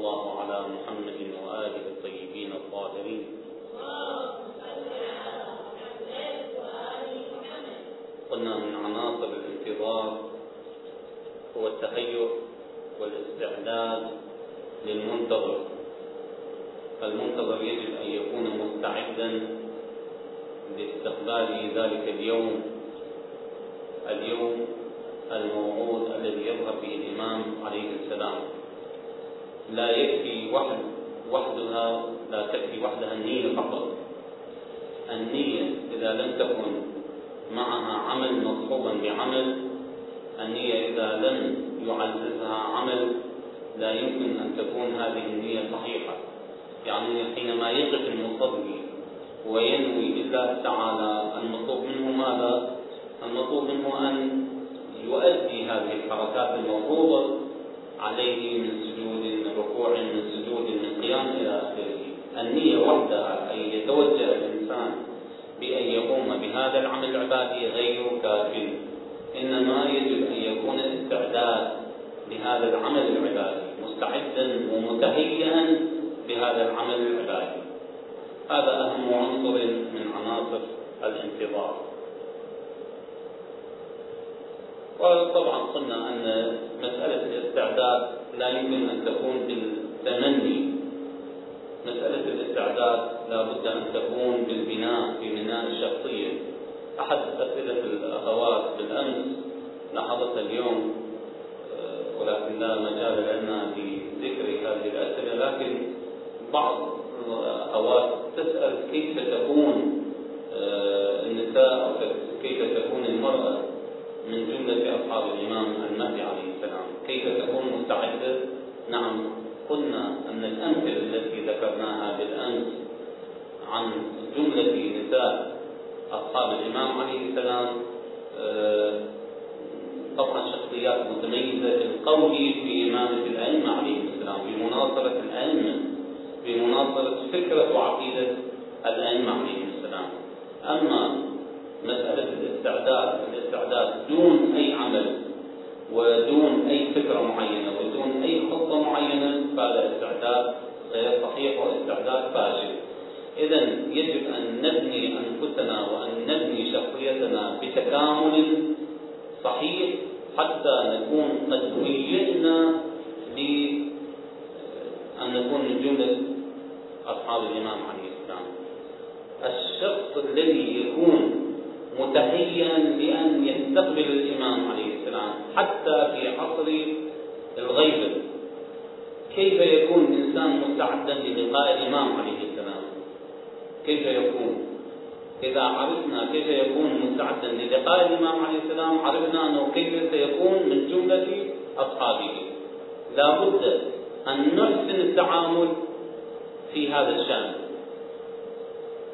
الله على محمد وآله الطيبين الطاهرين. قلنا من عناصر الانتظار هو التهيؤ والاستعداد للمنتظر. المنتظر يجب أن يكون مستعدا لاستقبال ذلك اليوم. اليوم الموعود الذي يظهر فيه الإمام عليه السلام. لا يكفي وحد وحدها لا تكفي وحدها النية فقط النية إذا لم تكن معها عمل مصحوبا بعمل النية إذا لم يعززها عمل لا يمكن أن تكون هذه النية صحيحة يعني حينما يقف المصلي وينوي لله تعالى المطلوب منه ماذا؟ المطلوب منه أن يؤدي هذه الحركات المفروضة عليه من سجود ركوع من سجود من قيام إلى آخره. النية وحدها أن يتوجه الإنسان بأن يقوم بهذا العمل العبادي غير كاف. إنما يجب أن يكون الاستعداد لهذا العمل العبادي مستعدا ومتهيئا بهذا العمل العبادي. هذا أهم عنصر من عناصر الانتظار. وطبعا قلنا أن مسألة الاستعداد لا يمكن أن تكون بالتمني. مسألة الاستعداد لا بد أن تكون بالبناء ببناء الشخصية. أحد أسئلة الأخوات بالأمس لاحظتها اليوم آه، ولكن لا مجال لنا لذكر هذه الأسئلة لكن بعض الأخوات تسأل كيف تكون آه، النساء أو كيف تكون المرأة من جملة أصحاب الإمام المهدي عليه كيف تكون مستعدة؟ نعم قلنا أن الأمثلة التي ذكرناها بالأمس عن جملة نساء أصحاب الإمام عليه السلام آه، طبعا شخصيات متميزة في إمامة الأئمة عليه السلام بمناصرة الأئمة بمناصرة فكرة وعقيدة الأئمة عليه السلام. أما مسألة الاستعداد الاستعداد دون ودون أي فكرة معينة ودون أي خطة معينة فهذا استعداد غير صحيح واستعداد فاشل. إذا يجب أن نبني أنفسنا وأن نبني شخصيتنا بتكامل صحيح حتى نكون قد هيئنا لأن نكون من جملة أصحاب الإمام عليه السلام. الشخص الذي يكون متهيئا لأن يستقبل الإمام عليه السلام حتى في عصر الغيبة كيف يكون الإنسان مستعدا للقاء الإمام عليه السلام؟ كيف يكون؟ إذا عرفنا كيف يكون مستعدا للقاء الإمام عليه السلام عرفنا أنه كيف سيكون من جملة أصحابه. لا بد أن نحسن التعامل في هذا الشأن.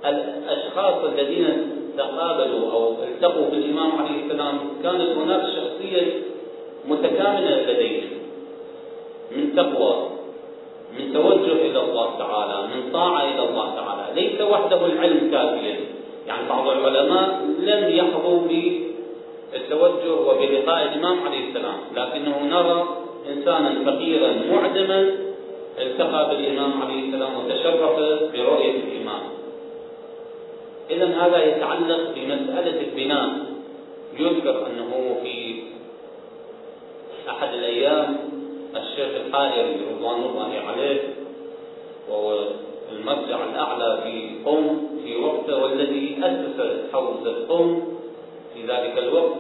الأشخاص الذين تقابلوا أو التقوا بالإمام عليه السلام كانت هناك شخصية متكاملة لديهم من تقوى من توجه إلى الله تعالى من طاعة إلى الله تعالى. ليس وحده العلم كافيا. يعني بعض العلماء لم يحظوا بالتوجه وبلقاء الإمام عليه السلام. لكنه نرى إنسانا فقيرا معدما التقى بالإمام عليه السلام وتشرف برؤية الإمام. إذا هذا يتعلق بمسألة البناء. يذكر أنه في أحد الأيام الشيخ الحائري رضوان الله عليه وهو المرجع الأعلى في قوم في وقته والذي أسس حوزة قوم في ذلك الوقت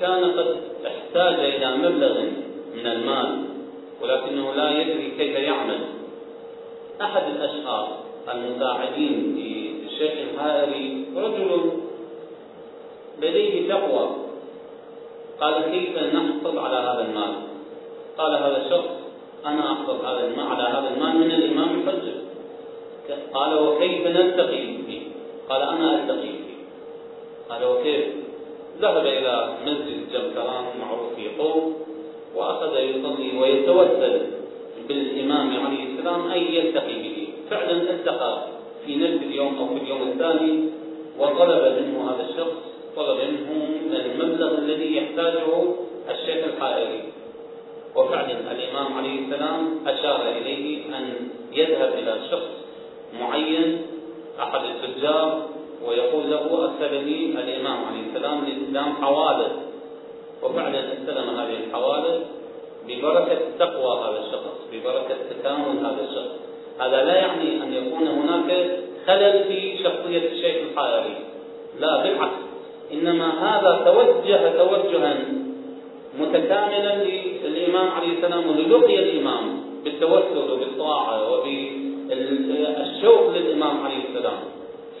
كان قد احتاج إلى مبلغ من المال ولكنه لا يدري كيف يعمل. أحد الأشخاص المساعدين للشيخ الحائري رجل لديه تقوى. قال كيف نحصل على هذا المال؟ قال هذا الشخص أنا أحصل هذا المال على هذا المال من الإمام الحجة قال وكيف نلتقي به؟ قال أنا ألتقي به. قال وكيف؟ ذهب إلى مسجد جبكران معروف في قوم وأخذ يصلي ويتوسل بالإمام عليه السلام أن يلتقي به. فعلا التقى في نفس اليوم أو في اليوم الثاني وطلب منه هذا الشخص طلب منه المبلغ الذي يحتاجه الشيخ الحائري. وفعلا الإمام عليه السلام أشار إليه أن يذهب إلى شخص معين أحد التجار ويقول له أرسلني الإمام عليه السلام لإسلام حوادث. وفعلا استلم هذه الحوادث ببركة تقوى هذا الشخص ببركة تكامل هذا الشخص. هذا لا يعني أن يكون هناك خلل في شخصية الشيخ الحائري لا بالعكس. إنما هذا توجه توجها متكاملا للإمام عليه السلام وللقي الإمام بالتوسل وبالطاعة وبالشوق للإمام عليه السلام.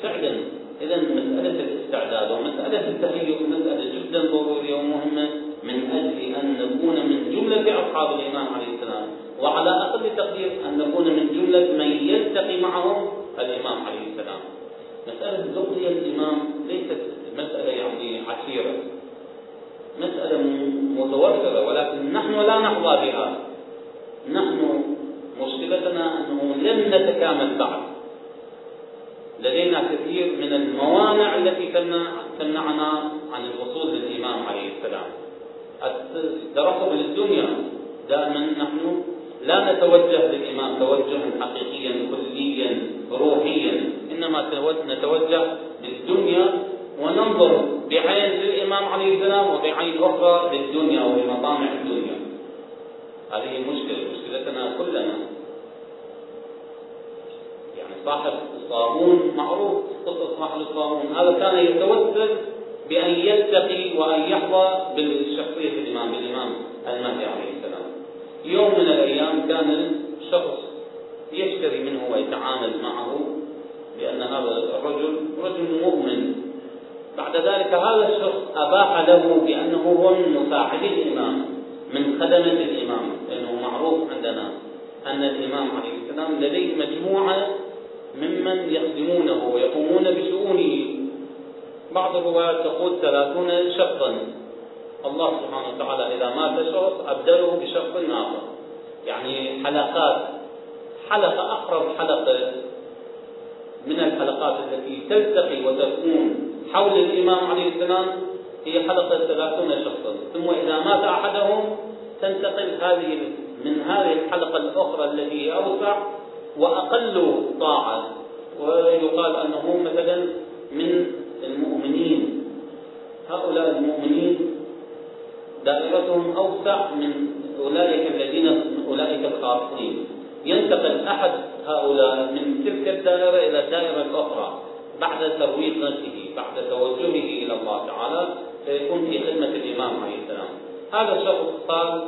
فعلا إذا مسألة الاستعداد ومسألة التهيؤ مسألة جدا ضرورية ومهمة من أجل أن نكون من جملة أصحاب الإمام عليه السلام. وعلى أقل تقدير أن نكون من جملة من يلتقي معهم الإمام عليه السلام. مسألة لقي الإمام ليست مسألة يعني عسيرة مسألة متوفرة ولكن نحن لا نحظى بها. نحن مشكلتنا أنه لم نتكامل بعد. لدينا كثير من الموانع التي تمنعنا عن الوصول للإمام عليه السلام. الترقب للدنيا دائما نتوجه للإمام توجها حقيقيا كليا روحيا. إنما نتوجه للدنيا وننظر بعين للإمام عليه السلام وبعين أخرى للدنيا ولمطامع الدنيا. هذه مشكلة مشكلتنا كلنا. يعني صاحب الصابون معروف قصة صاحب الصابون. هذا كان يتوسل بأن يلتقي وأن يحظى بالشخصية الإمام بالإمام المهدي عليه يوم من الأيام كان الشخص يشتري منه ويتعامل معه لأن هذا الرجل رجل مؤمن. بعد ذلك هذا الشخص أباح له بأنه هو من مساعدي الإمام من خدمة الإمام لأنه معروف عندنا أن الإمام عليه السلام لديه مجموعة ممن يخدمونه ويقومون بشؤونه. بعض الروايات تقول ثلاثون شخصا. الله سبحانه وتعالى إذا مات شخص أبدله بشخص آخر. يعني حلقات حلقة أقرب حلقة من الحلقات التي تلتقي وتكون حول الإمام عليه السلام هي حلقة ثلاثون شخصا. ثم إذا مات أحدهم تنتقل هذه من هذه الحلقة الأخرى التي أوسع وأقل طاعة. ويقال أنه مثلا من المؤمنين. هؤلاء المؤمنين دائرتهم أوسع من أولئك الذين أولئك الخاصين ينتقل أحد هؤلاء من تلك الدائرة إلى الدائرة الأخرى بعد ترويض نفسه بعد توجهه إلى الله تعالى سيكون في خدمة الإمام عليه السلام. هذا الشخص قال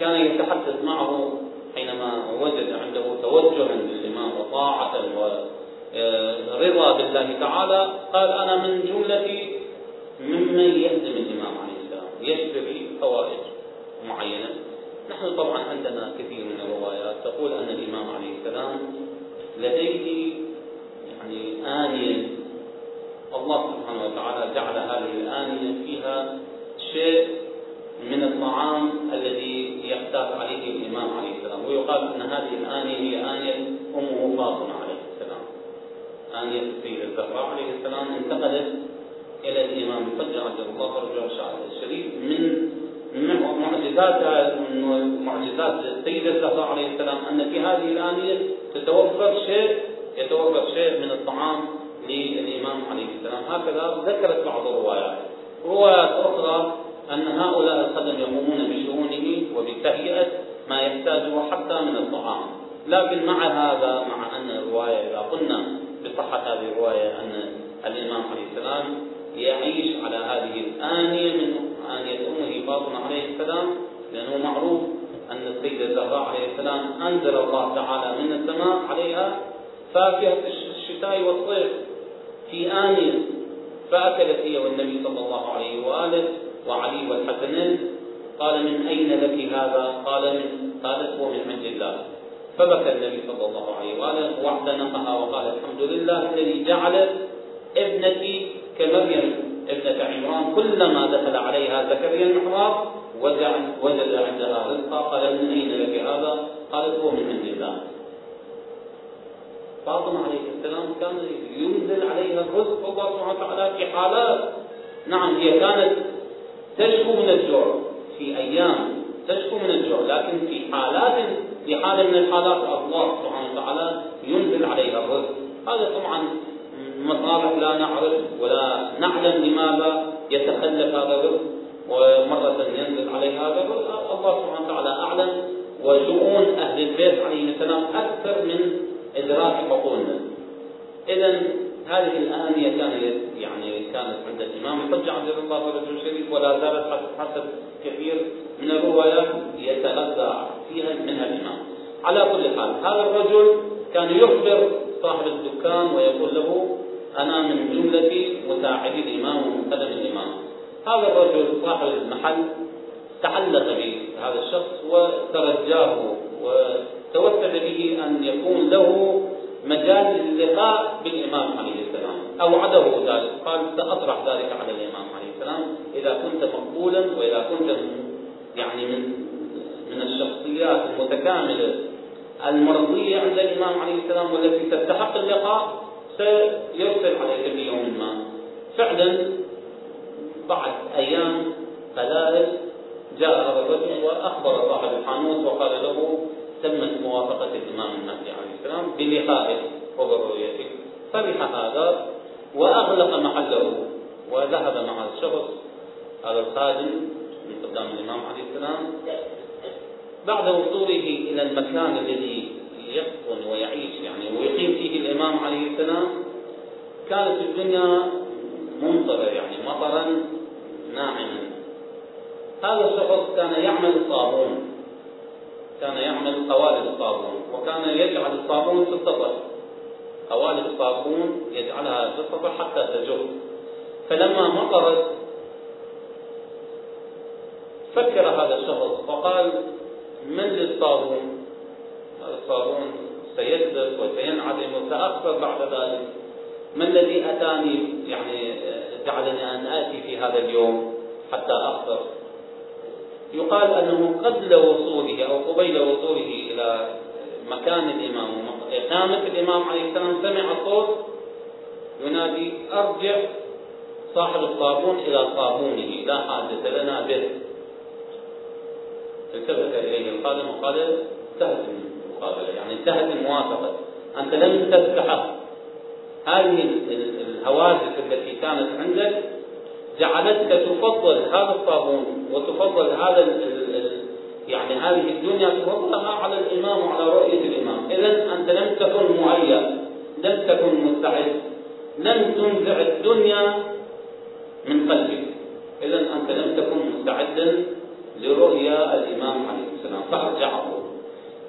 كان يتحدث معه حينما وجد عنده توجها للإمام وطاعة ورضا بالله تعالى قال أنا من جملة ممن يخدم الإمام يشتري فوائد معينة. نحن طبعا عندنا كثير من الروايات تقول أن الإمام عليه السلام لديه يعني آنية. الله سبحانه وتعالى جعل هذه الآنية فيها شيء من الطعام الذي يحتاج عليه الإمام عليه السلام. ويقال أن هذه الآنية هي آنية أمه فاطمة عليه السلام. آنية السيدة الزهراء عليه السلام انتقلت إلى الإمام. الفجر عجل الله فرجه الشريف من معجزات معجزات السيدة الزهراء عليه السلام أن في هذه الآنية تتوفر شيء يتوفر شيء من الطعام للإمام عليه السلام. هكذا ذكرت بعض الروايات. روايات أخرى أن هؤلاء الخدم يقومون بشؤونه وبتهيئة ما يحتاجه حتى من الطعام. لكن مع هذا مع أن الرواية إذا قلنا بصحة هذه الرواية أن الإمام عليه السلام يعيش على هذه الآنية من آنية أمه فاطمة عليه السلام لأنه معروف أن السيدة الزهراء عليه السلام أنزل الله تعالى من السماء عليها فاكهة الشتاء والصيف في آنية فأكلت هي والنبي صلى الله عليه وآله وعلي والحسنين قال من أين لك هذا؟ قال من قالت هو من عند الله فبكى النبي صلى الله عليه وآله واعتنقها وقال الحمد لله الذي جعل ابنتي كمريم ابنة عمران كلما دخل عليها زكريا المحراب وجد عندها رزقا قال من أين لك هذا؟ قالت هو من عند الله. فاطمة عليه السلام كان ينزل عليها الرزق الله سبحانه وتعالى في حالات. نعم هي كانت تشكو من الجوع في أيام تشكو من الجوع لكن في حالات في حالة من الحالات الله سبحانه وتعالى ينزل عليها الرزق. هذا طبعا مصالح لا نعرف ولا نعلم لماذا يتخلف هذا الرزق ومرة ينزل عليه هذا الرزق الله سبحانه وتعالى أعلم. وشؤون أهل البيت عليه السلام أكثر من إدراك عقولنا إذا هذه الآنية كانت يعني كانت عند الإمام. حجة عبد الله ورجل الشريف ولا زالت حسب كثير من الروايات يتغذى فيها منها الإمام. على كل حال هذا الرجل كان يخبر صاحب الدكان ويقول له أنا من جملة مساعدي الإمام ومقدم الإمام. هذا الرجل صاحب المحل تعلق بهذا الشخص وترجاه وتوسل به أن يكون له مجال اللقاء بالإمام عليه السلام. أوعده ذلك قال سأطرح ذلك على الإمام عليه السلام إذا كنت مقبولا وإذا كنت يعني من من الشخصيات المتكاملة المرضية عند الإمام عليه السلام والتي تستحق اللقاء سيرسل عليك في يوم ما فعلا بعد أيام قلائل جاء هذا الرجل وأخبر صاحب الحانوت وقال له تمت موافقة الإمام المهدي عليه السلام بلقائه وبرؤيته فرح هذا وأغلق محله وذهب مع الشخص هذا الخادم من قدام الإمام عليه السلام. بعد وصوله إلى المكان الذي يسكن ويعيش يعني ويقيم فيه الإمام عليه السلام كانت الدنيا ممطرة يعني مطرا ناعما. هذا الشخص كان يعمل الصابون كان يعمل قوالب الصابون وكان يجعل الصابون في السطح. قوالب الصابون يجعلها في السطح حتى تجر. فلما مطرت فكر هذا الشخص وقال من للصابون؟ الصابون سيسلك وسينعدم وسأخسر بعد ذلك ما الذي أتاني يعني جعلني أن آتي في هذا اليوم حتى أخسر يقال أنه قبل وصوله أو قبيل وصوله إلى مكان الإمام. وإقامة الإمام عليه السلام سمع صوت ينادي أرجع صاحب الصابون إلى صابونه لا حاجة لنا به. التفت إليه الخادم وقال انتهت المقابلة يعني انتهت الموافقة. أنت لم تستحق هذه الهواجس التي كانت عندك جعلتك تفضل هذا الصابون وتفضل هذا يعني هذه الدنيا تفضلها على الإمام وعلى رؤية الإمام. إذا أنت لم تكن مهيأ لم تكن مستعد. لم تنزع الدنيا من قلبك. إذا أنت لم تكن مستعدا لرؤيا الإمام عليه السلام. فأرجعه.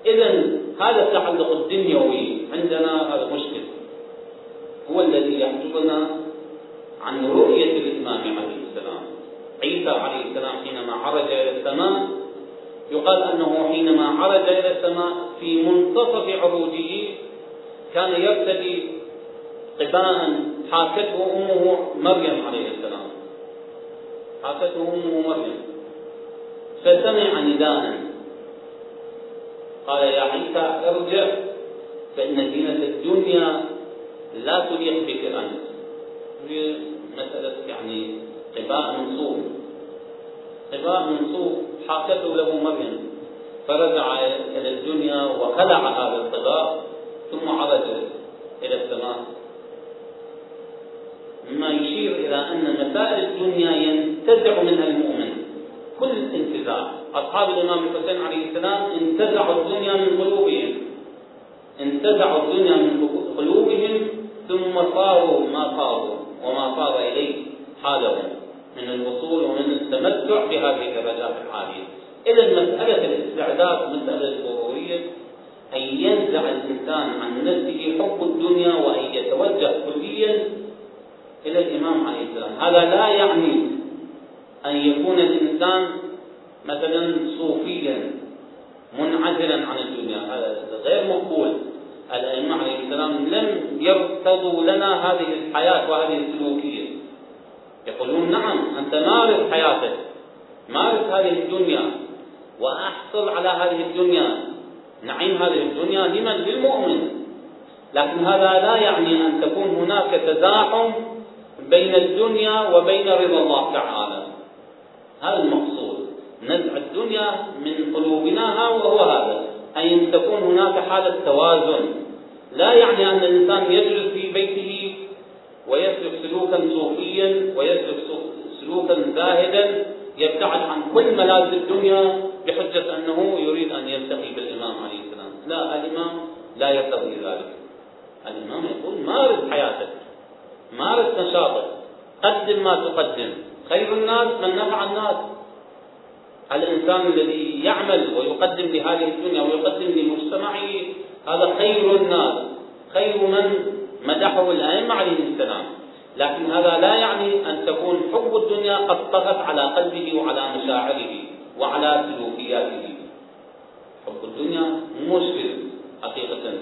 إذا هذا التعلق الدنيوي عندنا هذا مشكل. هو الذي يحجبنا عن رؤية الإمام عليه السلام. عيسى عليه السلام حينما عرج إلى السماء يقال أنه حينما عرج إلى السماء في منتصف عروجه كان يرتدي قباء حاكته أمه مريم عليه السلام. حاكته أمه مريم. فسمع نداء. قال يا عيسى ارجع فإن زينة الدنيا لا تليق بك أنت. هي مسألة يعني قباء منصوب. قباء منصوب حاكته له مريم فرجع إلى الدنيا وخلع هذا القباء ثم عرج إلى السماء. مما يشير إلى أن مسائل الدنيا ينتزع منها المؤمن. كل انتزاع. أصحاب الإمام الحسين عليه السلام انتزعوا الدنيا من قلوبهم. انتزعوا الدنيا من قلوبهم ثم صاروا ما صاروا وما صار إليه حالهم من الوصول ومن التمتع بهذه الدرجات العالية إذا مسألة الاستعداد مسألة ضرورية أن ينزع الإنسان عن نفسه حب الدنيا وأن يتوجه كليا إلى الإمام عليه السلام. هذا لا يعني أن يكون الإنسان مثلا صوفيا منعزلا عن الدنيا هذا غير مقبول. الأئمة عليه السلام لم يرتضوا لنا هذه الحياة وهذه السلوكية. يقولون نعم أنت مارس حياتك مارس هذه الدنيا وأحصل على هذه الدنيا نعيم هذه الدنيا لمن؟ للمؤمن. لكن هذا لا يعني أن تكون هناك تزاحم بين الدنيا وبين رضا الله تعالى. هذا المقصود. نزع الدنيا من قلوبنا وهو هذا. أن أن تكون هناك حالة توازن. لا يعني أن الإنسان يجلس في بيته ويسلك سلوكا صوفيا ويسلك سلوكا زاهدا يبتعد عن كل ملاذ الدنيا بحجة أنه يريد أن يلتقي بالإمام عليه السلام. لا الإمام لا يقتضي ذلك. الإمام يقول مارس حياتك مارس نشاطك قدم ما تقدم. خير الناس من نفع الناس. الإنسان الذي يعمل ويقدم لهذه الدنيا ويقدم لمجتمعه هذا خير الناس خير من مدحه الأئمة عليهم السلام. لكن هذا لا يعني أن تكون حب الدنيا قد طغت على قلبه وعلى مشاعره وعلى سلوكياته. حب الدنيا مشكل حقيقة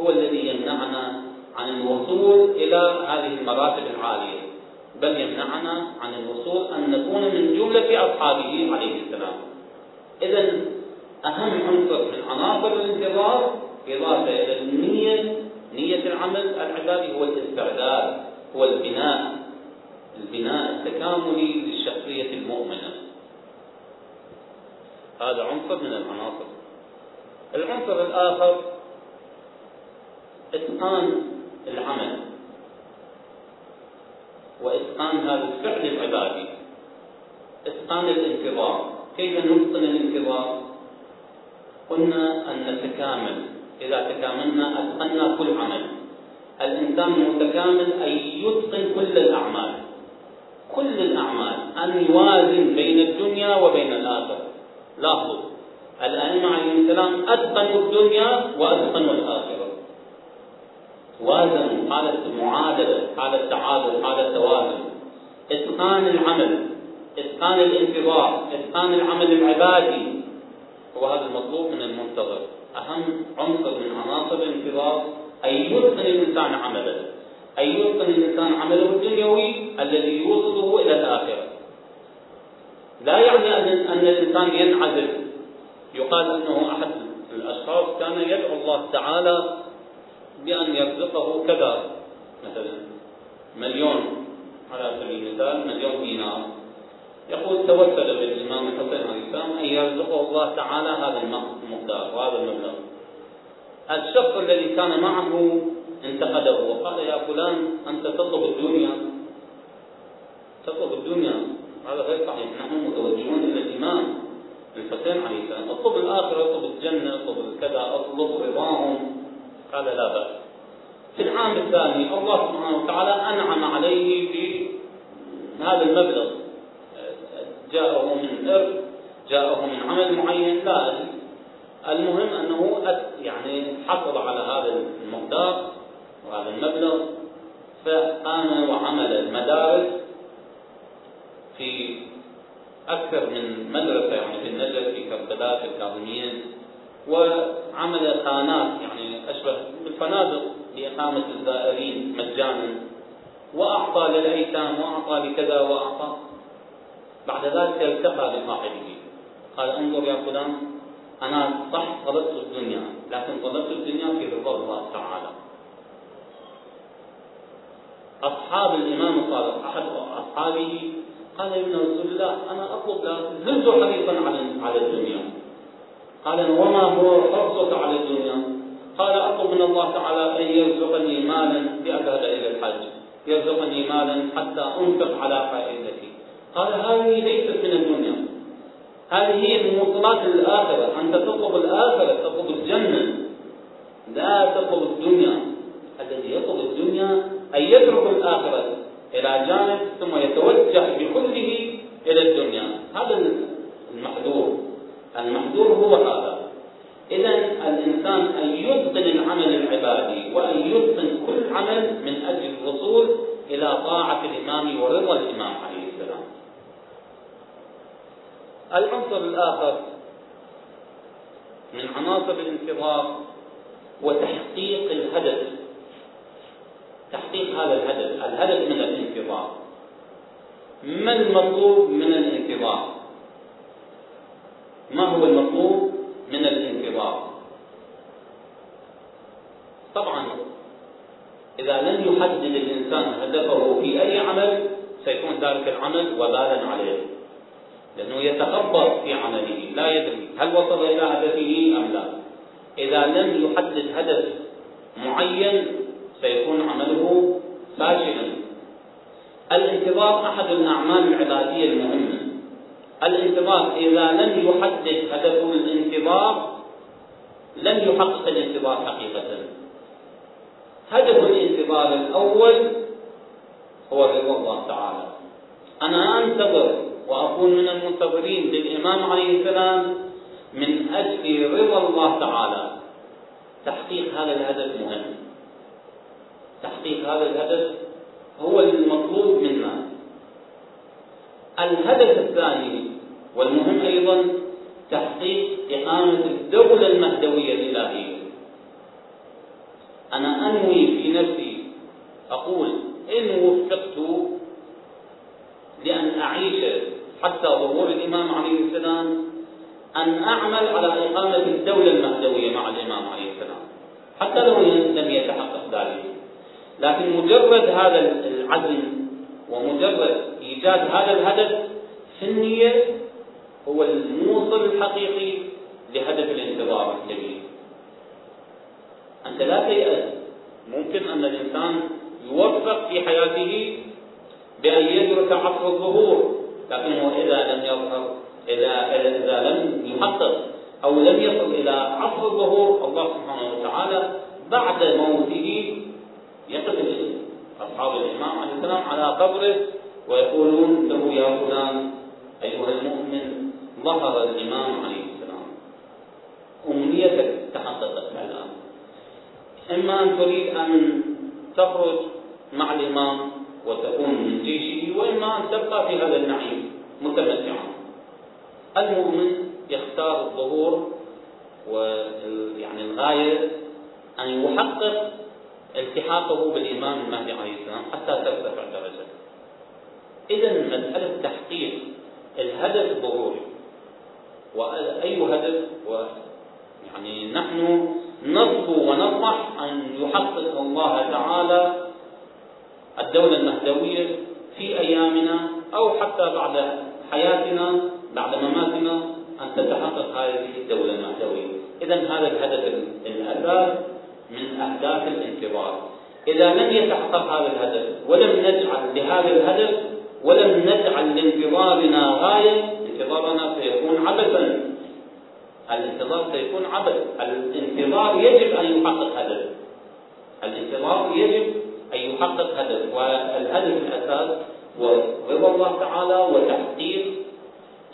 هو الذي يمنعنا عن الوصول إلى هذه المراتب العالية. بل يمنعنا عن الوصول أن نكون من جملة أصحابه عليه السلام. إذا أهم عنصر من عناصر الانتظار إضافة إلى النية. نية العمل العبادي هو الاستعداد هو البناء. البناء التكاملي للشخصية المؤمنة. هذا عنصر من العناصر. العنصر الآخر إتقان العمل. وإتقان هذا الفعل العبادي. إتقان الانتظار. كيف نتقن الانتظار؟ قلنا أن نتكامل. إذا تكاملنا أتقنا كل عمل. الإنسان المتكامل أن يتقن كل الأعمال. كل الأعمال. أن يوازن بين الدنيا وبين الآخرة. لاحظوا. الأئمة عليهم السلام أتقنوا الدنيا وأتقنوا الآخرة. وازنوا حالة معادلة. حالة تعادل. حالة إتقان العمل إتقان الانتظار إتقان العمل العبادي. هو هذا المطلوب من المنتظر. أهم عنصر من عناصر الانتظار أن يتقن الإنسان عمله. أن يتقن الإنسان عمله الدنيوي الذي يوصله إلى الآخرة. لا يعني أن الإنسان ينعزل. يقال أنه أحد الأشخاص كان يدعو الله تعالى بأن يرزقه كذا مثلا مليون. على سبيل المثال مليون دينار. يقول توسل بالإمام الحسين عليه السلام أن يرزقه الله تعالى هذا المقدار وهذا المبلغ. الشخص الذي كان معه انتقده وقال يا فلان أنت تطلب الدنيا. تطلب الدنيا هذا غير صحيح. نحن متوجهون إلى الإمام الحسين عليه السلام. اطلب الآخرة اطلب الجنة اطلب كذا اطلب رضاهم. قال لا بأس. في العام الثاني الله سبحانه وتعالى أنعم عليه بهذا المبلغ. جاءه من إرث جاءه من عمل معين. لا المهم أنه يعني حصل على هذا المقدار وهذا المبلغ. فقام وعمل المدارس في أكثر من مدرسة يعني في النجف في كربلاء في الكاظميين وعمل خانات يعني أشبه بالفنادق. لإقامة الزائرين مجانا. وأعطى للأيتام وأعطى لكذا وأعطى. بعد ذلك التقى بصاحبه. قال انظر يا فلان أنا صح طلبت الدنيا لكن طلبت الدنيا في رضا الله تعالى. أصحاب الإمام الصادق أحد أصحابه قال يا ابن رسول الله أنا أطلب زلت حريصا على الدنيا. قال وما هو حرصك على الدنيا؟ قال أطلب من الله تعالى أن يرزقني مالا لأذهب إلى الحج. يرزقني مالا حتى أنفق على فائدتي. قال هذه ليست من الدنيا. هذه هي الموصلات للآخرة أنت تطلب الآخرة تطلب الجنة. لا تطلب الدنيا. الذي يطلب الدنيا أن يترك الآخرة إلى جانب ثم يتوجه بكله إلى الدنيا. هذا المحذور. المحذور هو هذا. إذا الإنسان أن يتقن العمل العبادي وأن يتقن كل عمل من أجل الوصول إلى طاعة الإمام ورضا الإمام عليه السلام. العنصر الآخر من عناصر الانتظار هو تحقيق الهدف. تحقيق هذا الهدف الهدف من الانتظار ما المطلوب من الانتظار ما هو المطلوب من الانتظار طبعا إذا لم يحدد الإنسان هدفه في أي عمل سيكون العمل وبالا عليه. لأنه يتخبط في عمله لا يدري هل وصل إلى هدفه أم لا. لم يحدد هدف معين سيكون عمله فاشلا. الانتظار أحد الأعمال العبادية المهمة. الانتظار إذا لم يحدد هدف الانتظار لم يحقق الانتظار حقيقة هدف الانتظار الأول هو رضا الله تعالى أنا أنتظر وأكون من المنتظرين للإمام عليه السلام من أجل رضا الله تعالى تحقيق هذا الهدف مهم تحقيق هذا الهدف هو المطلوب منا الهدف الثاني والمهم أيضا تحقيق إقامة الدولة المهدوية الإلهية أنا أنوي في نفسي أقول إن وفقت لأن أعيش حتى ظهور الإمام عليه السلام أن أعمل على إقامة الدولة المهدوية مع الإمام عليه السلام حتى لو لم يتحقق ذلك لكن مجرد هذا العزم ومجرد إيجاد هذا الهدف في النية هو الموصل الحقيقي لهدف الانتظار الكبير أنت لا تيأس ممكن أن الإنسان يوفق في حياته بأن يدرك عصر الظهور لكنه إذا لم يظهر إذا إذا لم يحقق أو لم يصل إلى عصر الظهور الله سبحانه وتعالى بعد موته يقف أصحاب الإمام عليه السلام على قبره ويقولون له يا فلان أيها المؤمن ظهر الإمام عليه السلام. أمنيتك تحققت الآن. إما أن تريد أن تخرج مع الإمام وتكون من جيشه وإما أن تبقى في هذا النعيم متمتعا. المؤمن يختار الظهور ويعني الغاية أن يحقق التحاقه بالإمام المهدي عليه السلام حتى ترتفع درجته إذا مسألة تحقيق الهدف الظهوري وأي هدف؟ و يعني نحن نرجو ونطمح أن يحقق الله تعالى الدولة المهدوية في أيامنا أو حتى بعد حياتنا بعد مماتنا أن تتحقق هذه الدولة المهدوية. إذا هذا الهدف الأساس من أهداف الانتظار. إذا لم يتحقق هذا الهدف ولم نجعل لهذا الهدف ولم نجعل لانتظارنا غاية انتظارنا سيكون عبثا. الانتظار سيكون عبث. الانتظار يجب أن يحقق هدف. الانتظار يجب أن يحقق هدف. والهدف الأساس هو رضا الله تعالى وتحقيق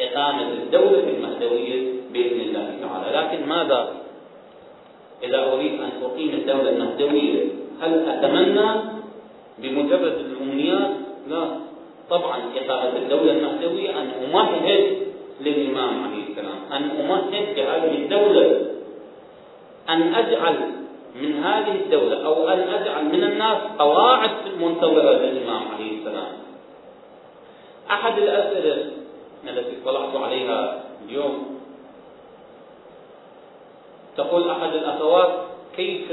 إقامة الدولة المهدوية بإذن الله تعالى. لكن ماذا؟ إذا أريد أن أقيم الدولة المهدوية هل أتمنى بمجرد الأمنيات؟ لا. طبعا إقامة الدولة المهدوية أن أمهد للإمام عليه السلام أن أمهد بهذه الدولة. أن أجعل من هذه الدولة أو أن أجعل من الناس قواعد منتظرة للإمام عليه السلام. أحد الأسئلة التي اطلعت عليها اليوم تقول أحد الأخوات كيف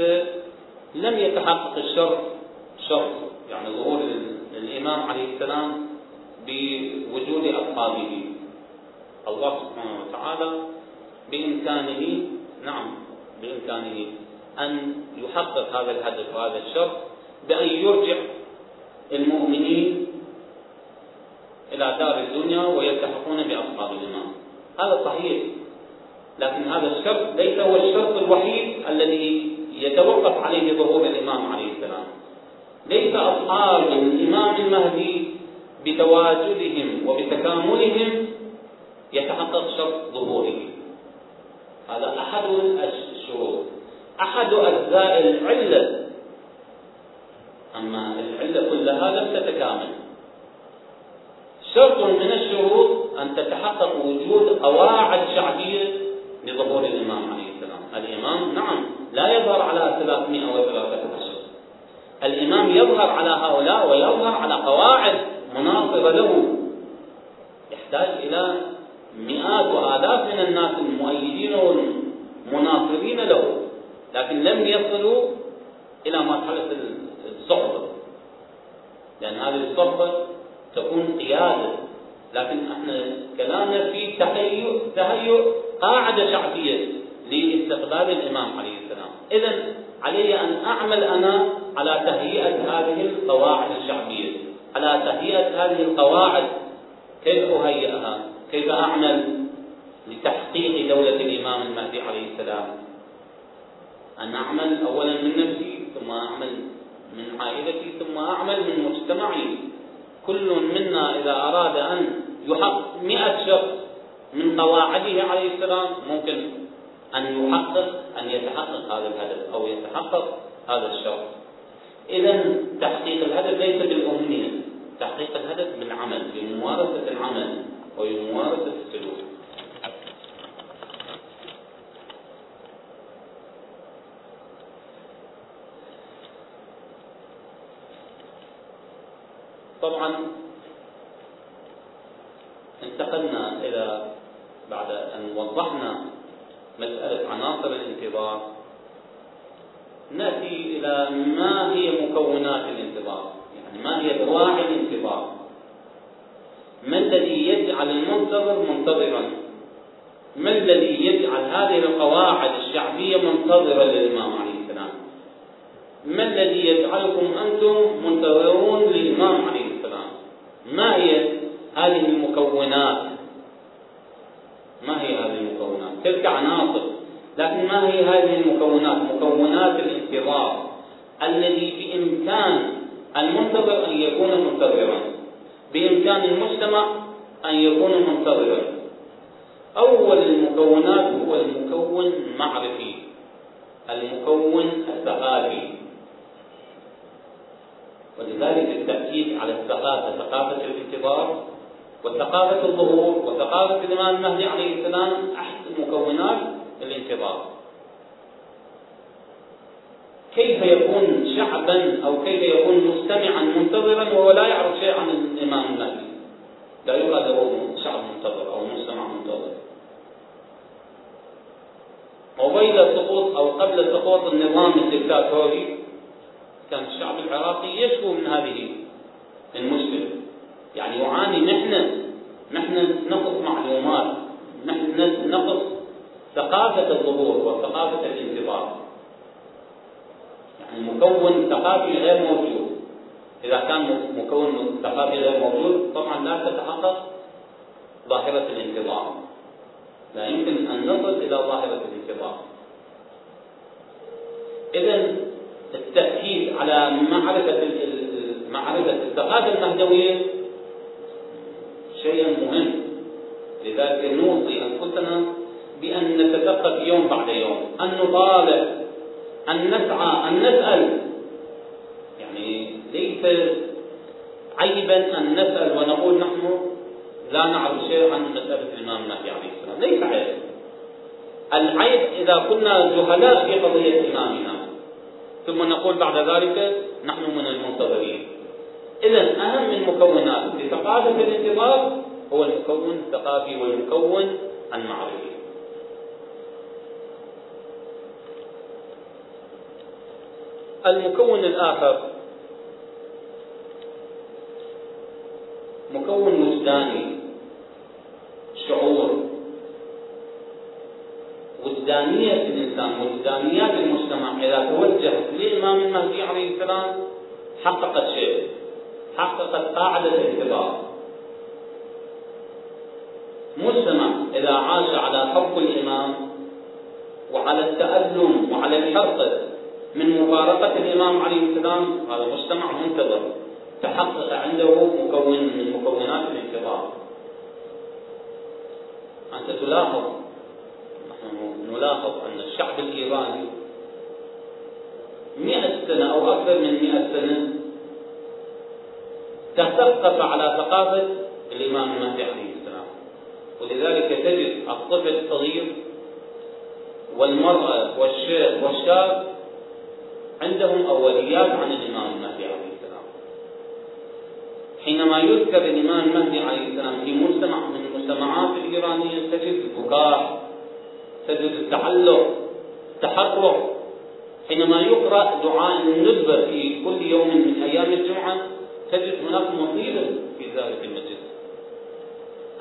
لم يتحقق الشرط شرط يعني ظهور الإمام عليه السلام بوجود أصحابه. الله سبحانه وتعالى بإمكانه نعم بإمكانه أن يحقق هذا الهدف وهذا الشرط بأن يرجع المؤمنين إلى دار الدنيا ويلتحقون بأصحاب الإمام. هذا صحيح. لكن هذا الشرط ليس هو الشرط الوحيد الذي يتوقف عليه ظهور الإمام عليه السلام. ليس أصحاب الإمام المهدي بتواجدهم وبتكاملهم يتحقق شرط ظهوره. هذا أحد الشروط. أحد أجزاء العلة. أما العلة كلها لم تتكامل. شرط من الشروط أن تتحقق وجود قواعد شعبية لظهور الإمام عليه السلام. الإمام نعم لا يظهر على 313 الإمام يظهر على هؤلاء ويظهر على قواعد مناصرة له. يحتاج إلى مئات وآلاف من الناس المؤيدين والمناصرين له لكن لم يصلوا إلى مرحلة الصحبة. لأن هذه الصحبة تكون قيادة. لكن إحنا كلامنا في تهيؤ تهيؤ قاعدة شعبية لاستقبال الإمام عليه السلام. إذا علي أن أعمل أنا على تهيئة هذه القواعد الشعبية. على تهيئة هذه القواعد كيف أهيئها؟ كيف أعمل لتحقيق دولة الإمام المهدي عليه السلام؟ أن أعمل أولا من نفسي ثم أعمل من عائلتي ثم أعمل من مجتمعي. كل منا إذا أراد أن يحقق مئة شخص من قواعده عليه السلام. ممكن أن يحقق أن يتحقق هذا الهدف أو يتحقق هذا الشرط. إذا تحقيق الهدف ليس بالأمنية. تحقيق الهدف بالعمل بممارسة العمل وبممارسة السلوك. طبعا انتقلنا إلى وضحنا مسألة عناصر الانتظار. نأتي إلى ما هي مكونات الانتظار. يعني ما هي دواعي الانتظار. ما الذي يجعل المنتظر منتظرا؟ ما الذي يجعل هذه القواعد الشعبية منتظرة للإمام عليه السلام؟ ما الذي يجعلكم أنتم منتظرون للإمام عليه السلام؟ ما هي هذه المكونات؟ ما هي تلك عناصر. لكن ما هي هذه المكونات؟ مكونات الانتظار الذي بإمكان المنتظر أن يكون منتظرا. بإمكان المجتمع أن يكون منتظرا. أول المكونات هو المكون المعرفي المكون الثقافي. ولذلك التأكيد على الثقافة ثقافة الانتظار وثقافة الظهور وثقافة الإمام المهدي عليه السلام أحد مكونات الانتظار. كيف يكون شعبا أو كيف يكون مستمعا منتظرا وهو لا يعرف شيء عن الإمام المهدي؟ لا يقال له شعب منتظر أو مجتمع منتظر. وبين سقوط أو قبل سقوط النظام الدكتاتوري كان الشعب العراقي يشكو من هذه المشكلة. يعني يعاني. نحن نحن نقص معلومات نحن نقص ثقافة الظهور وثقافة الانتظار. يعني مكون ثقافي غير موجود. إذا كان مكون ثقافي غير موجود طبعا لا تتحقق ظاهرة الانتظار. لا يمكن أن نصل إلى ظاهرة الانتظار. إذا التأكيد على معرفة معرفة الثقافة المهدوية شيء مهم. لذلك نوصي أنفسنا بأن نتثقف يوم بعد يوم. أن نطالع أن نسعى أن نسأل. يعني ليس عيبا أن نسأل ونقول نحن لا نعرف شيء عن مسألة الإمام المهدي عليه السلام. ليس عيب. العيب إذا كنا جهلاء في قضية إمامنا. ثم نقول بعد ذلك نحن من المنتظرين. إذا أهم المكونات لثقافة الانتظار هو المكون الثقافي والمكون المعرفي المكون الآخر مكون وجداني شعور. وجدانية الإنسان وجدانيات المجتمع إذا توجه للإمام المهدي عليه السلام حققت شيء. حققت قاعدة الاعتبار. مجتمع إذا عاش على حب الإمام وعلى التألم وعلى الحرص من مفارقة الإمام عليه السلام هذا مجتمع منتظر. تحقق عنده مكون من مكونات الانتظار أنت تلاحظ نحن نلاحظ أن الشعب الإيراني مئة سنة أو أكثر من مئة سنة تثقف على ثقافة الإمام المهدي عليه السلام. ولذلك تجد الطفل الصغير والمرأة والشيخ والشاب عندهم أوليات عن الإمام المهدي عليه السلام. حينما يذكر الإمام المهدي عليه السلام في مجتمع من المجتمعات الإيرانية تجد البكاء تجد التعلق التحرك. حينما يقرأ دعاء الندبة في كل يوم من أيام الجمعة تجد هناك مصيبة في ذلك المسجد.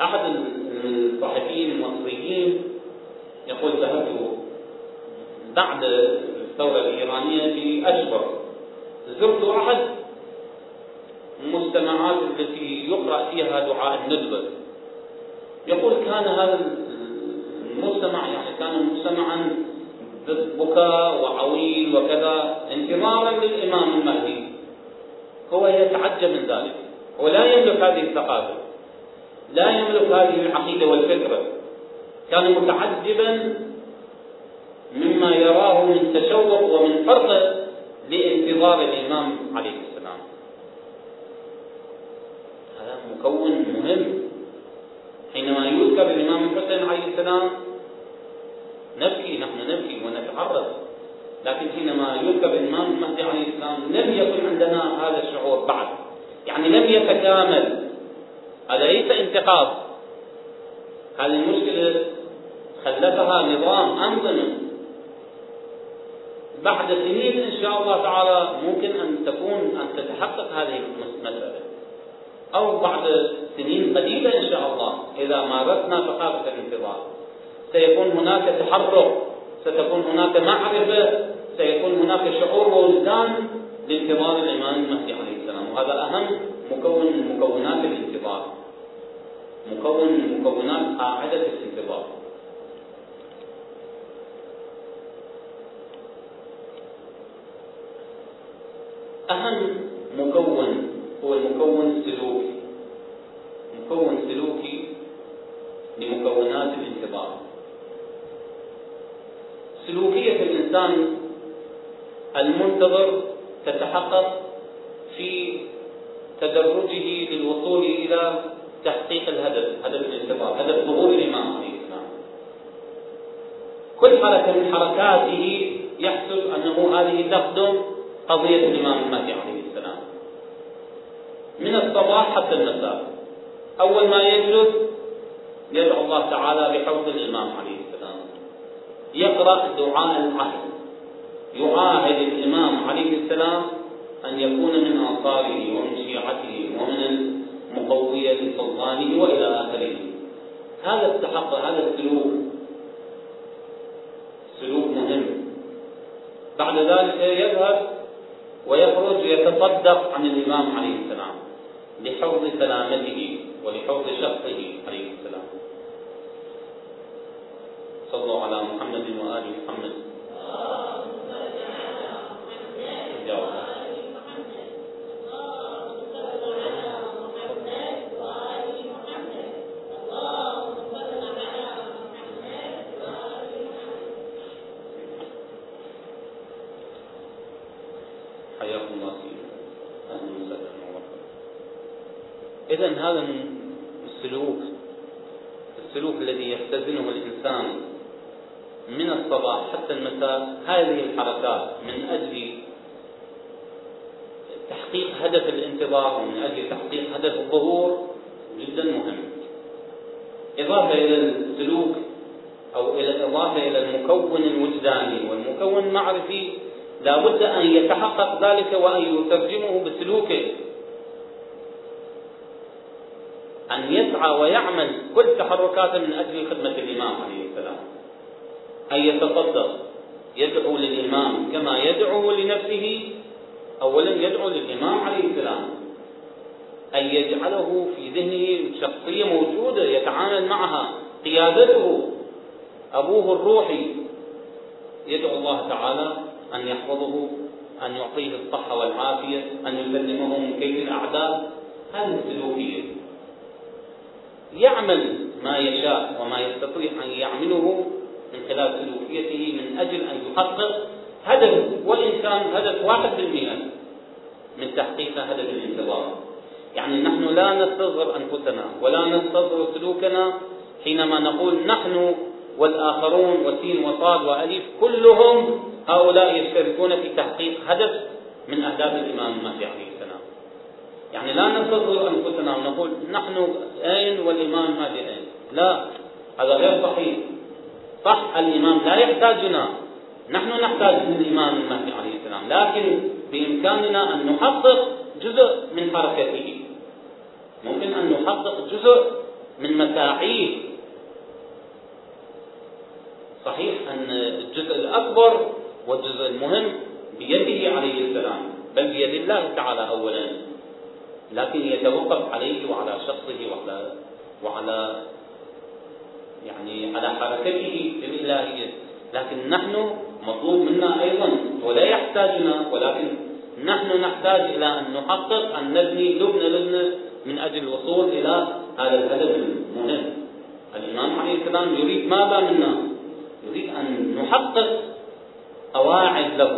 أحد الصحفيين المصريين يقول ذهبت بعد الثورة الإيرانية بأشهر زرت أحد المجتمعات التي يقرأ فيها دعاء الندبة. يقول كان هذا المجتمع يعني كان مجتمعا بكاء وعويل وكذا انتظارا للإمام المهدي. هو يتعجب من ذلك. هو لا يملك هذه الثقافة. لا يملك هذه العقيدة والفكرة. كان متعجبا مما يراه من تشوق ومن فرط لانتظار الإمام عليه السلام. هذا مكون مهم. حينما يذكر الإمام الحسين عليه السلام نبكي نحن نبكي ونتعرض. لكن حينما يذكر الإمام المهدي عليه السلام لم يكن عندنا هذا الشعور بعد. يعني لم يتكامل. هذا ليس انتقاض هذه المشكلة خلفها نظام أنظمة بعد سنين إن شاء الله تعالى ممكن أن تكون أن تتحقق هذه المسألة. أو بعد سنين قليلة إن شاء الله إذا مارسنا ثقافة الانتظار. سيكون هناك تحرك ستكون هناك معرفة سيكون هناك شعور ووجدان لانتظار الإمام المهدي عليه السلام. وهذا أهم مكون من مكونات الانتظار. مكون من مكونات قاعدة الانتظار أهم مكون هو المكون السلوكي مكون سلوكي لمكونات الانتظار سلوكية الإنسان المنتظر تتحقق في تدرجه للوصول إلى تحقيق الهدف هدف الانتظار هدف ظهور الإمام. عليه السلام كل حركة من حركاته يحسب أنه هذه تخدم قضية الإمام المهدي عليه السلام. من الصباح حتى المساء. أول ما يجلس يدعو الله تعالى بحوض الإمام عليه السلام. يقرأ دعاء العهد يعاهد الإمام عليه السلام أن يكون من أنصاره ومن شيعته ومن المقوية لسلطانه وإلى آخره. هذا التحقق هذا السلوك. سلوك مهم. بعد ذلك يذهب ويخرج يتصدق عن الإمام عليه السلام لحفظ سلامته ولحفظ شخصه عليه السلام. صلوا على محمد وآل محمد إذا هذا السلوك السلوك الذي يختزنه الإنسان من الصباح حتى المساء هذه الحركات من أجل تحقيق هدف الانتظار ومن أجل تحقيق هدف الظهور جدا مهم إضافة إلى السلوك أو إلى إضافة إلى المكون الوجداني والمكون المعرفي لا بد أن يتحقق ذلك وأن يترجمه بسلوكه أن يسعى ويعمل كل تحركاته من أجل خدمة الإمام عليه السلام. أن يتصدق يدعو للإمام كما يدعو لنفسه أولا يدعو للإمام عليه السلام. أن يجعله في ذهنه شخصية موجودة يتعامل معها قيادته أبوه الروحي. يدعو الله تعالى أن يحفظه. أن يعطيه الصحة والعافية أن يسلمه من كيد الأعداء. هذه السلوكية. يعمل ما يشاء وما يستطيع أن يعمله من خلال سلوكيته من أجل أن يحقق هدف وإن كان هدف واحد بالمئة من تحقيق هدف الانتظار يعني نحن لا نستصغر أنفسنا ولا نستصغر سلوكنا حينما نقول نحن والآخرون وسين وصاد وأليف كلهم هؤلاء يشتركون في تحقيق هدف من أهداف الإمام المهدي عليه السلام. يعني لا ننتظر أنفسنا ونقول نحن أين والإمام المهدي أين. لا هذا غير صحيح. صح الإمام لا يحتاجنا. نحن نحتاج للإمام المهدي عليه السلام لكن بإمكاننا أن نحقق جزء من حركته. ممكن أن نحقق جزء من مساعيه. صحيح أن الجزء الأكبر والجزء المهم بيده عليه السلام بل بيد الله تعالى أولا لكن يتوقف عليه وعلى شخصه وعلى وعلى يعني على حركته الإلهية لكن نحن مطلوب منا أيضا ولا يحتاجنا ولكن نحن نحتاج إلى أن نحقق أن نبني لبنة لبنة من أجل الوصول إلى هذا الهدف المهم الإمام عليه السلام يريد ماذا منا؟ نحقق قواعد له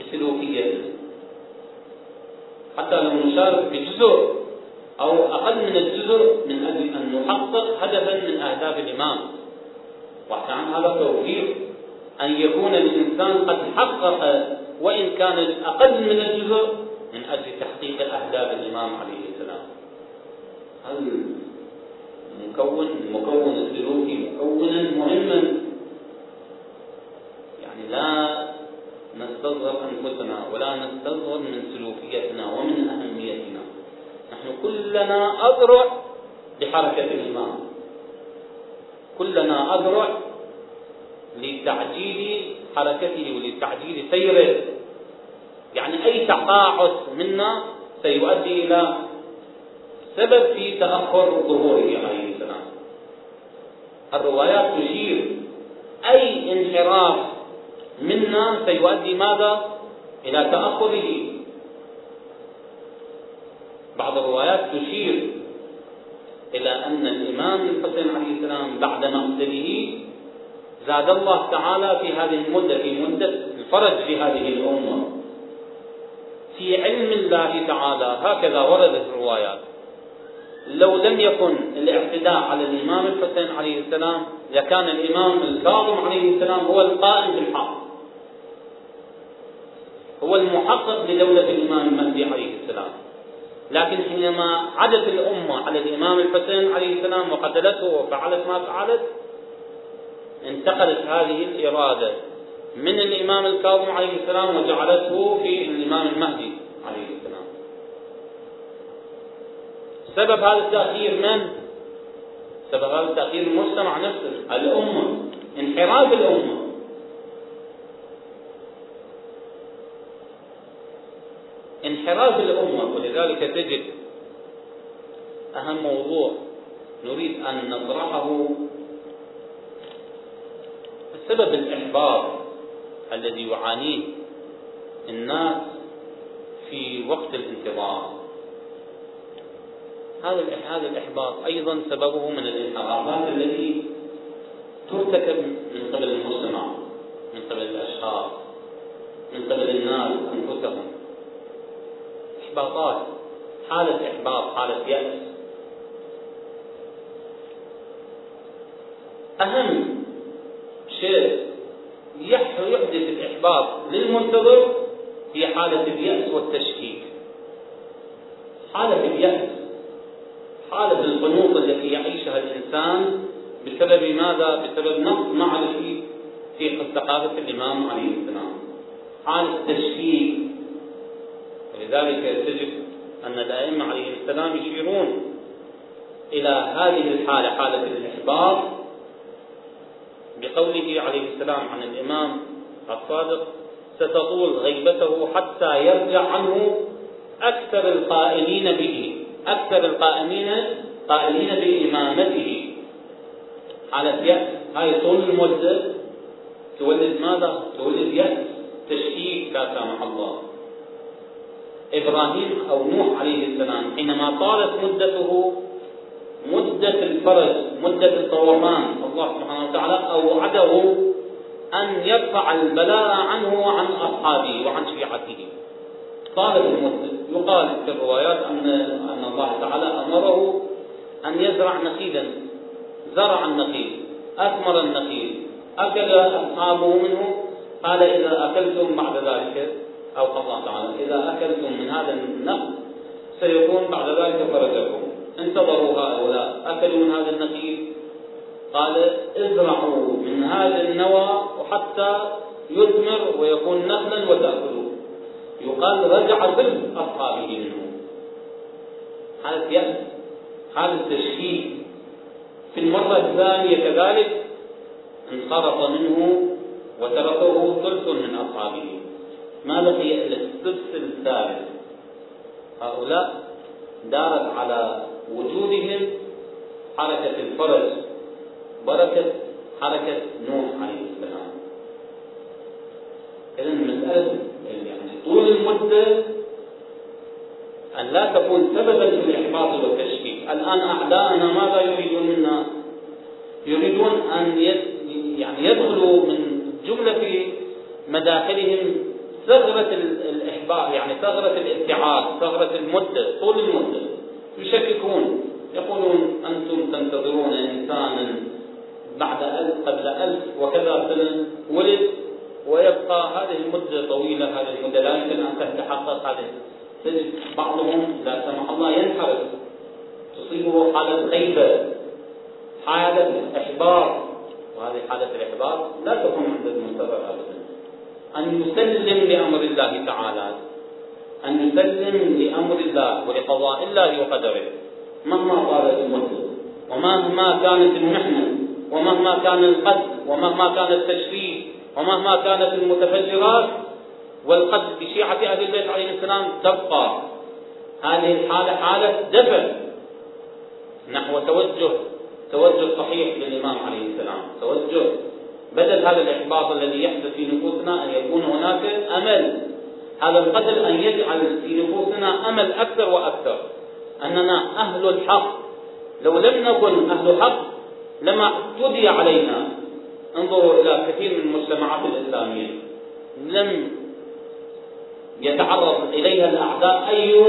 بسلوكيته حتى لو نشارك بجزء أو أقل من الجزء من أجل أن نحقق هدفا من أهداف الإمام. وكان هذا توفيق أن يكون الإنسان قد حقق وإن كان أقل من الجزء من أجل تحقيق أهداف الإمام عليه السلام. هذا المكون المكون السلوكي مكونا مهما لا نستصغر أنفسنا ولا نستصغر من سلوكيتنا ومن أهميتنا. نحن كلنا أذرع بحركة الإمام كلنا أذرع لتعجيل حركته ولتعجيل سيره. يعني أي تقاعس منا سيؤدي إلى سبب في تأخر ظهوره عليه السلام. الروايات تشير أي انحراف منا سيؤدي ماذا؟ إلى تأخره بعض الروايات تشير إلى أن الإمام الحسين عليه السلام بعد مقتله زاد الله تعالى في هذه المدة في مدة الفرج في هذه الأمة. في علم الله تعالى هكذا وردت الروايات. لو لم يكن الاعتداء على الإمام الحسين عليه السلام لكان الإمام الكاظم عليه السلام هو القائم بالحق. هو المحقق لدولة الإمام المهدي عليه السلام. لكن حينما عدت الأمة على الإمام الحسين عليه السلام وقتلته وفعلت ما فعلت انتقلت هذه الإرادة من الإمام الكاظم عليه السلام وجعلته في الإمام المهدي عليه السلام. سبب هذا التأخير من؟ سبب هذا التأخير المجتمع نفسه الأمة انحراف الأمة. انحراف الأمة ولذلك تجد أهم موضوع نريد أن نطرحه سبب الإحباط الذي يعانيه الناس في وقت الانتظار. هذا هذا الإحباط أيضا سببه من الانحرافات التي ترتكب من قبل المجتمع من قبل الأشخاص من قبل الناس أنفسهم. إحباطات حالة إحباط حالة يأس. أهم شيء يحدث الإحباط للمنتظر هي حالة اليأس والتشكيك حالة اليأس حالة القنوط التي يعيشها الإنسان بسبب ماذا؟ بسبب نقص معرفي في ثقافة الإمام عليه السلام. حالة التشكيك ولذلك تجد أن الأئمة عليهم السلام يشيرون إلى هذه الحالة حالة الإحباط بقوله عليه السلام عن الإمام الصادق ستطول غيبته حتى يرجع عنه أكثر القائلين به أكثر القائمين قائلين بإمامته. حالة يأس هاي طول المدة تولد ماذا؟ تولد يأس تشكيك لا سامح الله. إبراهيم أو نوح عليه السلام. حينما طالت مدته مدة الفرج مدة الطوفان. الله سبحانه وتعالى أوعده أن يرفع البلاء عنه وعن أصحابه وعن شيعته. طالت المدة يقال في الروايات أن أن الله تعالى أمره أن يزرع نخيلا. زرع النخيل أثمر النخيل أكل أصحابه منه. قال إذا أكلتم بعد ذلك أو الله تعالى. إذا أكلتم من هذا النخل سيكون بعد ذلك فرجكم. انتظروا هؤلاء. أكلوا من هذا النخيل قال ازرعوا من هذا النوى وحتى يثمر ويكون نخلا وتأكلوا يقال رجع ظل أصحابه منه. حالة يأس حالة تشكيك في المرة الثانية كذلك انصرف منه وتركه أصحابه. ما بقي إلا السدس الثالث. هؤلاء دارت على وجودهم حركة الفرج بركة حركة نوح عليه السلام. إذا مسألة يعني طول المدة أن لا تكون سببا في الإحباط والتشكيك. الآن أعداءنا ماذا يريدون منا؟ يريدون أن يعني يدخلوا من جملة مداخلهم ثغرة الإحباط يعني ثغرة الابتعاد ثغرة المدة طول المدة. يشككون يقولون أنتم تنتظرون إنسانا بعد ألف قبل ألف وكذا سنة ولد ويبقى هذه المدة طويلة هذه المدة لا يمكن أن تتحقق هذه. تجد بعضهم لا سمح الله ينحرف. تصيبه حالة غيبة حالة إحباط وهذه حالة الإحباط لا تكون عند المنتظر أبدا أن يسلم لأمر الله تعالى. أن يسلم لأمر الله ولقضاء الله وقدره. مهما طالت المدة ومهما كانت المحنة ومهما كان القتل ومهما كان التشريف ومهما كانت المتفجرات والقتل بشيعة أهل البيت عليهم السلام تبقى. هذه الحالة حالة دفع نحو توجه توجه صحيح للإمام عليه السلام. توجه. بدل هذا الإحباط الذي يحدث في نفوسنا أن يكون هناك أمل. هذا القتل أن يجعل في نفوسنا أمل أكثر وأكثر. أننا أهل الحق. لو لم نكن أهل حق لما اعتدي علينا. انظروا إلى كثير من المجتمعات الإسلامية. لم يتعرض إليها الأعداء أي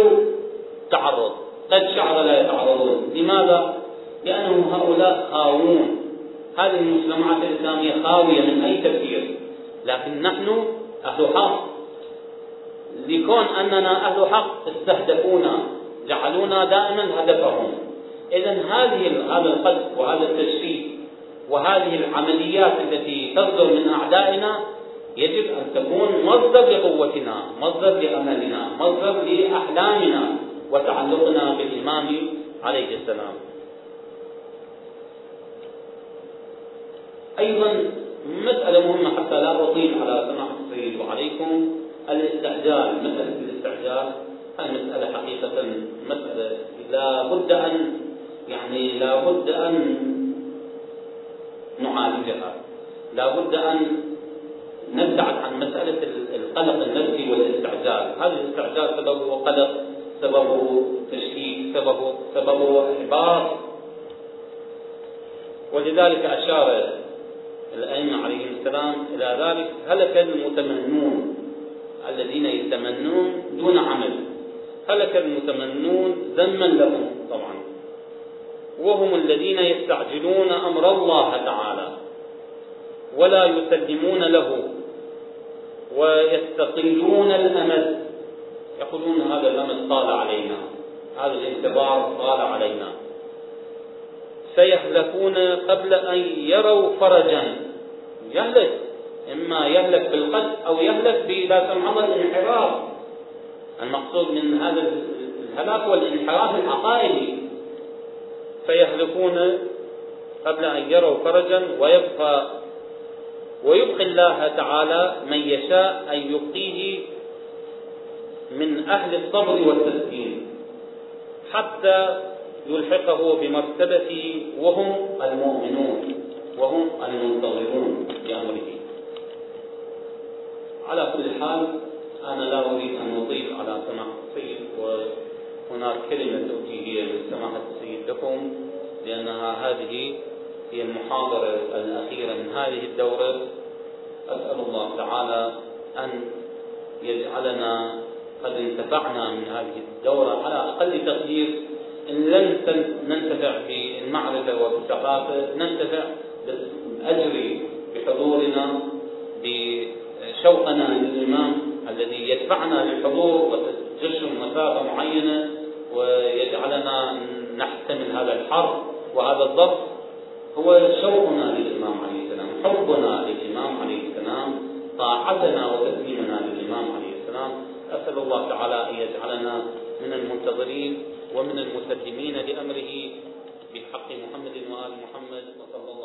تعرض. قد شعر لا يتعرضون. لماذا؟ لأنهم هؤلاء خاوون. هذه المجتمعات الإسلامية خاوية من أي تفكير؟ لكن نحن أهل حق. لكون أننا أهل حق استهدفونا جعلونا دائما هدفهم. إذا هذه هذا القذف وهذا التشكيك وهذه العمليات التي تصدر من أعدائنا يجب أن تكون مصدر لقوتنا مصدر لأملنا مصدر لأحلامنا وتعلقنا بالإمام عليه السلام. أيضا مسألة مهمة حتى لا أطيل على سماحة السيد وعليكم الاستعجال. مسألة الاستعجال هذه مسألة حقيقة مسألة لا بد أن يعني لا بد أن نعالجها. لا بد أن نبتعد عن مسألة القلق النفسي والاستعجال. هذا الاستعجال سببه قلق سببه تشكيك سببه سببه إحباط. ولذلك أشار الأئمة عليهم السلام إلى ذلك. هلك المتمنون الذين يتمنون دون عمل؟ هلك المتمنون ذما لهم؟ طبعا. وهم الذين يستعجلون أمر الله تعالى ولا يسلمون له ويستقلون الأمل. يقولون هذا الأمل طال علينا. هذا الانتظار طال علينا. سيهلكون قبل أن يروا فرجا. يهلك إما يهلك بالقتل أو يهلك بلا سمح الله الانحراف. المقصود من هذا الهلاك والانحراف العقائدي. فيهلكون قبل أن يروا فرجا ويبقى ويبقي الله تعالى من يشاء أن يبقيه من أهل الصبر والتسكين. حتى يلحقه بمرتبة وهم المؤمنون وهم المنتظرون لأمره على كل حال أنا لا أريد أن أطيل على سماحة السيد وهناك كلمة توجيهية من سماحة السيد لكم لأنها هذه هي المحاضرة الأخيرة من هذه الدورة. أسأل الله تعالى أن يجعلنا قد انتفعنا من هذه الدورة على أقل تقدير. إن لم ننتفع بالمعرفة وبالثقافة ننتفع بالأجر بحضورنا بشوقنا للإمام الذي يدفعنا للحضور وتجشم مسافة معينة ويجعلنا نحتمل هذا الحر وهذا الضغط هو شوقنا للإمام عليه السلام حبنا للإمام عليه السلام طاعتنا وتسليمنا للإمام عليه السلام. أسأل الله تعالى أن يجعلنا من المنتظرين. ومن المسلمين لأمره بحق محمد وآل محمد وصلى الله